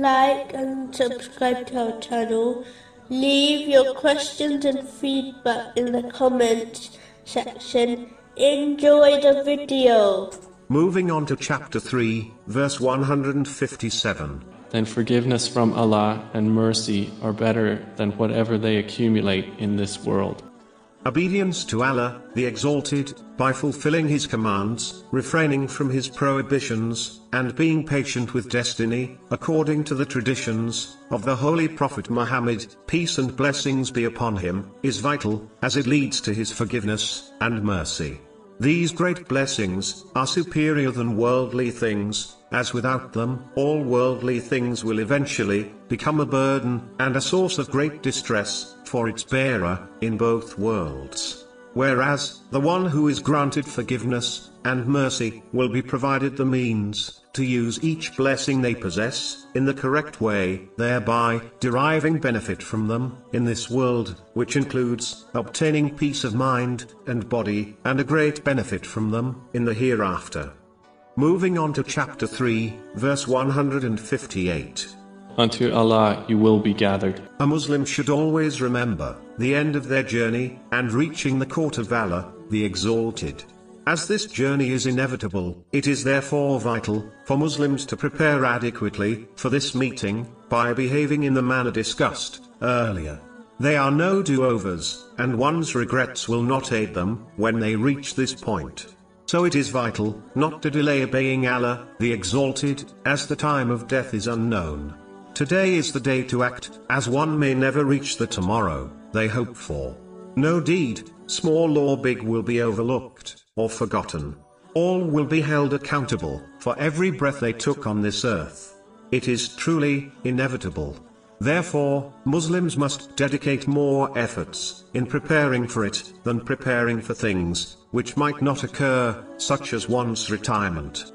like and subscribe to our channel. Leave your questions and feedback in the comments section. Enjoy the video. Moving on to chapter 3, verse 157. Then forgiveness from Allah and mercy are better than whatever they accumulate in this world. Obedience to Allah, the Exalted, by fulfilling His commands, refraining from His prohibitions, and being patient with destiny, according to the traditions of the Holy Prophet Muhammad, peace and blessings be upon him, is vital, as it leads to His forgiveness and mercy. These great blessings are superior than worldly things, as without them, all worldly things will eventually become a burden and a source of great distress for its bearer in both worlds. Whereas, the one who is granted forgiveness and mercy will be provided the means to use each blessing they possess in the correct way, thereby deriving benefit from them in this world, which includes obtaining peace of mind and body and a great benefit from them in the hereafter. Moving on to chapter 3, verse 158. Unto Allah you will be gathered. A Muslim should always remember the end of their journey and reaching the court of Allah, the Exalted. As this journey is inevitable, it is therefore vital for Muslims to prepare adequately for this meeting by behaving in the manner discussed earlier. They are no do-overs, and one's regrets will not aid them when they reach this point. So it is vital not to delay obeying Allah, the Exalted, as the time of death is unknown. Today is the day to act, as one may never reach the tomorrow they hope for. No deed, small or big, will be overlooked or forgotten. All will be held accountable for every breath they took on this earth. It is truly inevitable. Therefore, Muslims must dedicate more efforts in preparing for it than preparing for things which might not occur, such as one's retirement.